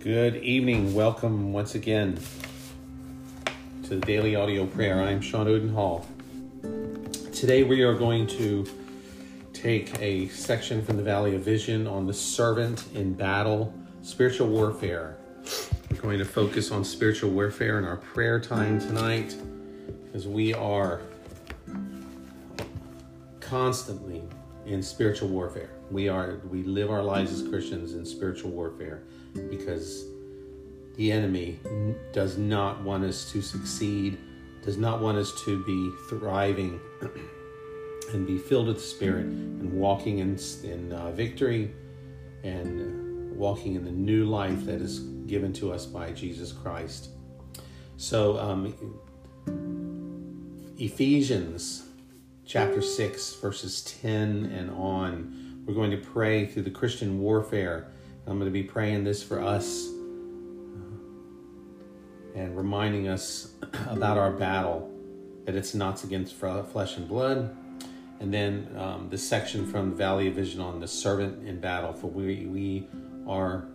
Good evening. Welcome once again to the Daily Audio Prayer. I'm Sean Odenhall. Today we are going to take a section from the Valley of Vision on the servant in battle, spiritual warfare. We're going to focus on spiritual warfare in our prayer time tonight as we are constantly in spiritual warfare. We are we live our lives as Christians in spiritual warfare because the enemy does not want us to succeed, does not want us to be thriving and be filled with the Spirit and walking in, in uh, victory and walking in the new life that is given to us by Jesus Christ. So, um, Ephesians chapter 6, verses 10 and on, we're going to pray through the Christian warfare I'm going to be praying this for us and reminding us about our battle, that it's not against flesh and blood. And then um, the section from the Valley of Vision on the servant in battle, for we, we are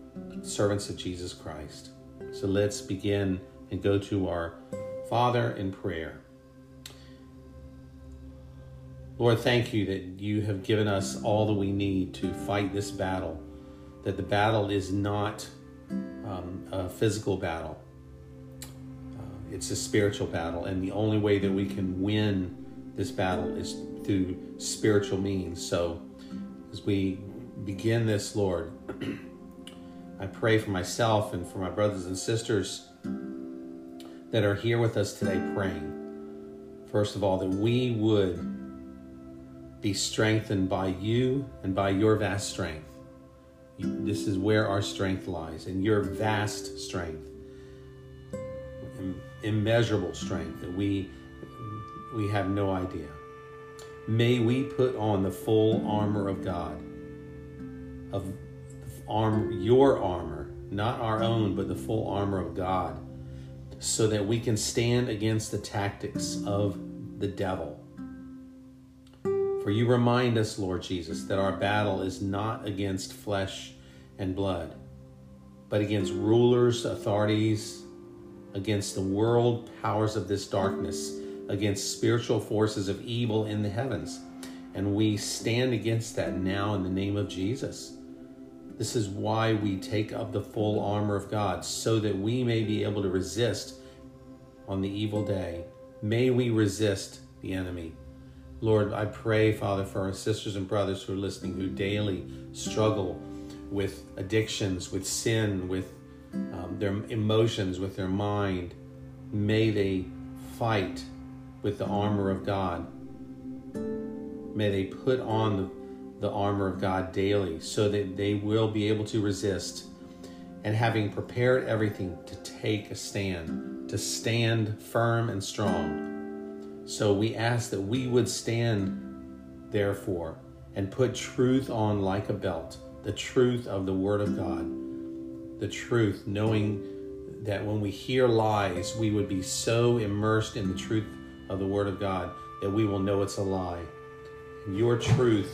servants of Jesus Christ. So let's begin and go to our Father in prayer. Lord, thank you that you have given us all that we need to fight this battle that the battle is not um, a physical battle, uh, it's a spiritual battle. And the only way that we can win this battle is through spiritual means. So as we begin this, Lord, I pray for myself and for my brothers and sisters that are here with us today praying. First of all, that we would be strengthened by you and by your vast strength. This is where our strength lies, and your vast strength, immeasurable strength that we we have no idea. May we put on the full armor of God, of arm your armor, not our own, but the full armor of God, so that we can stand against the tactics of the devil. For you remind us, Lord Jesus, that our battle is not against flesh and blood, but against rulers, authorities, against the world powers of this darkness, against spiritual forces of evil in the heavens. And we stand against that now in the name of Jesus. This is why we take up the full armor of God, so that we may be able to resist on the evil day. May we resist the enemy. Lord, I pray, Father, for our sisters and brothers who are listening who daily struggle with addictions, with sin, with um, their emotions, with their mind. May they fight with the armor of God. May they put on the, the armor of God daily so that they will be able to resist. And having prepared everything to take a stand, to stand firm and strong so we ask that we would stand, therefore, and put truth on like a belt, the truth of the Word of God, the truth, knowing that when we hear lies, we would be so immersed in the truth of the Word of God that we will know it's a lie. And your truth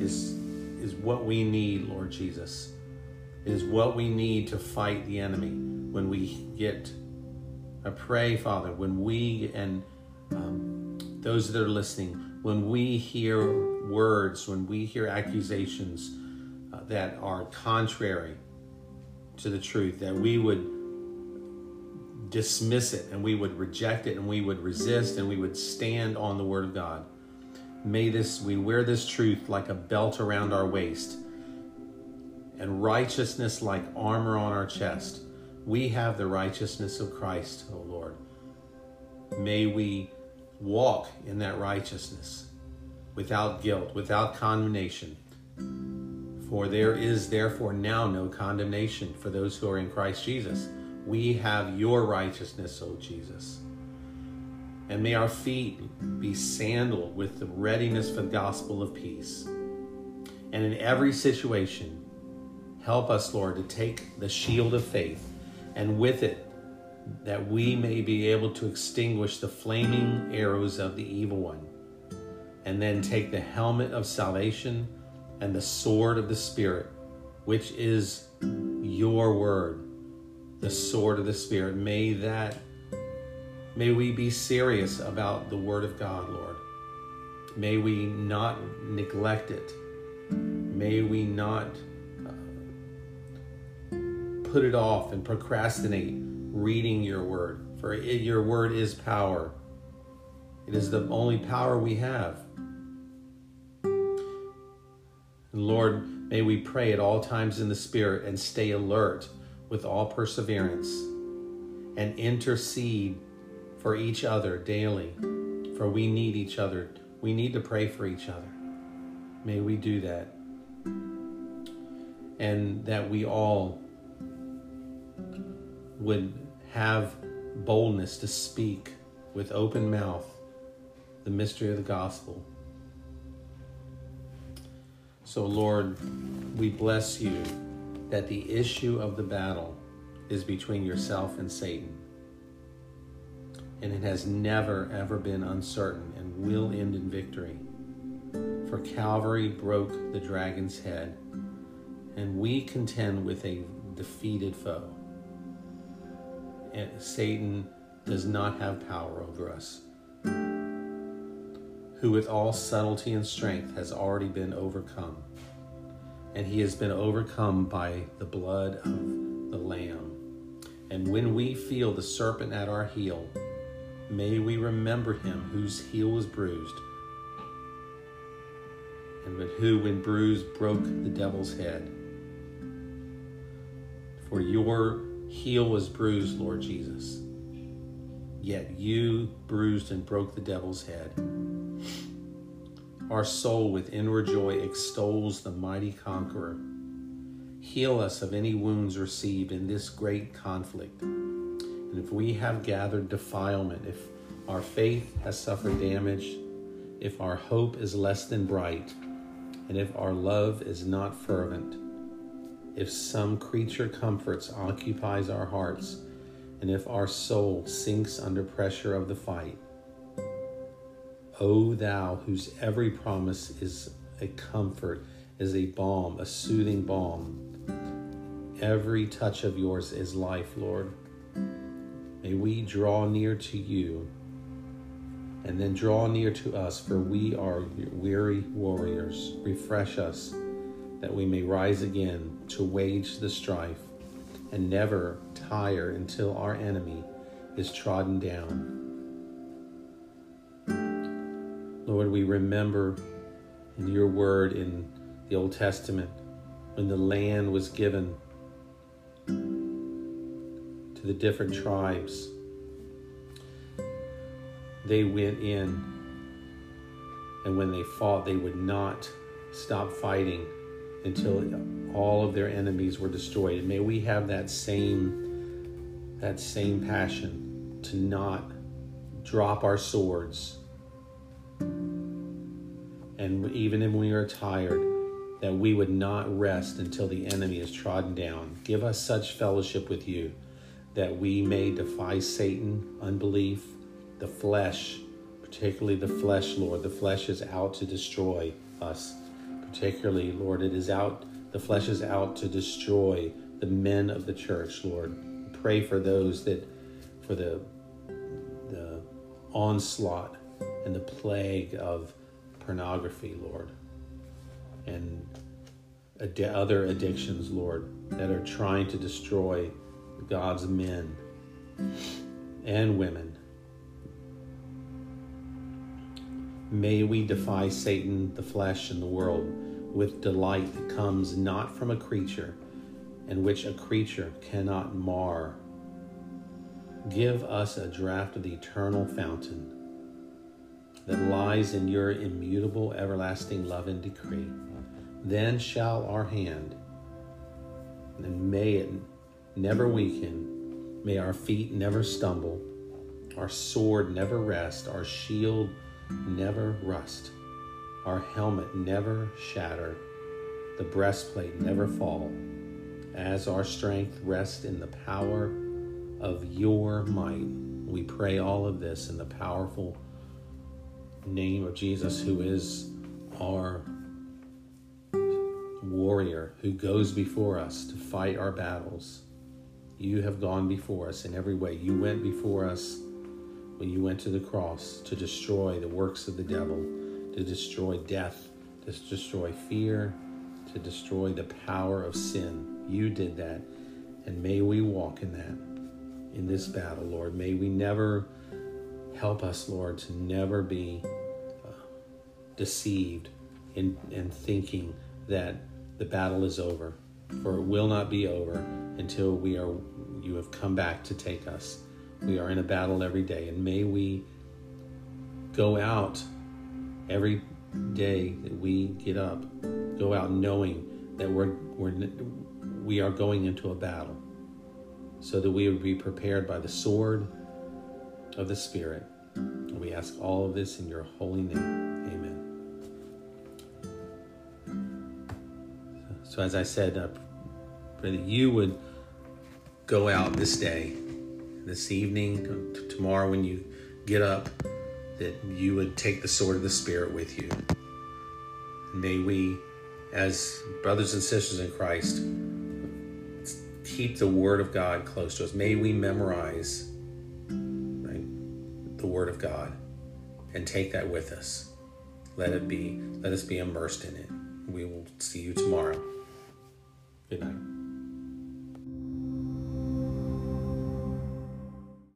is, is what we need, Lord Jesus. It is what we need to fight the enemy when we get. I pray, Father, when we and um, those that are listening, when we hear words, when we hear accusations uh, that are contrary to the truth, that we would dismiss it and we would reject it and we would resist and we would stand on the word of God. May this we wear this truth like a belt around our waist and righteousness like armor on our chest. We have the righteousness of Christ, O Lord. May we walk in that righteousness without guilt, without condemnation. For there is therefore now no condemnation for those who are in Christ Jesus. We have your righteousness, O Jesus. And may our feet be sandaled with the readiness for the gospel of peace. And in every situation, help us, Lord, to take the shield of faith and with it that we may be able to extinguish the flaming arrows of the evil one, and then take the helmet of salvation and the sword of the Spirit, which is your word, the sword of the Spirit. May that, may we be serious about the Word of God, Lord. May we not neglect it. May we not uh, put it off and procrastinate reading your Word, for it, your Word is power. It is the only power we have. And Lord, may we pray at all times in the Spirit and stay alert with all perseverance and intercede for each other daily, for we need each other. We need to pray for each other. May we do that. And that we all would have boldness to speak with open mouth the mystery of the gospel. So, Lord, we bless you that the issue of the battle is between yourself and Satan. And it has never, ever been uncertain and will end in victory. For Calvary broke the dragon's head, and we contend with a defeated foe. Satan does not have power over us, who with all subtlety and strength has already been overcome and he has been overcome by the blood of the Lamb. And when we feel the serpent at our heel, may we remember him whose heel was bruised, and who, when bruised, broke the devil's head. For your heel was bruised, Lord Jesus, yet you bruised and broke the devil's head. Our soul with inward joy extols the mighty conqueror. Heal us of any wounds received in this great conflict. And if we have gathered defilement, if our faith has suffered damage, if our hope is less than bright, and if our love is not fervent, if some creature comforts occupies our hearts, and if our soul sinks under pressure of the fight, O thou whose every promise is a comfort, is a balm, a soothing balm. Every touch of yours is life, Lord. May we draw near to you and then draw near to us, for we are weary warriors. Refresh us that we may rise again to wage the strife and never tire until our enemy is trodden down. Lord, we remember in your word in the Old Testament when the land was given to the different tribes. They went in, and when they fought, they would not stop fighting until all of their enemies were destroyed. And may we have that same that same passion to not drop our swords and even when we are tired, that we would not rest until the enemy is trodden down. Give us such fellowship with you that we may defy Satan, unbelief, the flesh, particularly the flesh, Lord. The flesh is out to destroy us. Particularly, Lord, it is out, the flesh is out to destroy the men of the church, Lord. Pray for those that, for the, the onslaught and the plague of pornography, Lord, and ad- other addictions, Lord, that are trying to destroy God's men and women. May we defy Satan, the flesh, and the world with delight that comes not from a creature and which a creature cannot mar. Give us a draught of the eternal fountain that lies in your immutable everlasting love and decree. Then shall our hand, and may it never weaken, may our feet never stumble, our sword never rest, our shield never rust, our helmet never shatter, the breastplate never fall, as our strength rests in the power of your might. We pray all of this in the powerful name of Jesus, who is our warrior, who goes before us to fight our battles. You have gone before us in every way. You went before us when you went to the cross to destroy the works of the devil, to destroy death, to destroy fear, to destroy the power of sin. You did that. And may we walk in that, in this battle, Lord. May we never help us, Lord, to never be uh, deceived in, in thinking that the battle is over, for it will not be over until we are you have come back to take us. We are in a battle every day, and may we go out every day that we get up, go out knowing that we're, we're we are going into a battle, so that we would be prepared by the sword of the Spirit. And we ask all of this in your holy name. Amen. So, as I said, uh, pray that you would go out this day, this evening, tomorrow when you get up, that you would take the sword of the Spirit with you. May we, as brothers and sisters in Christ, keep the Word of God close to us. May we memorize right, the Word of God and take that with us. Let it be, let us be immersed in it. We will see you tomorrow. Good night.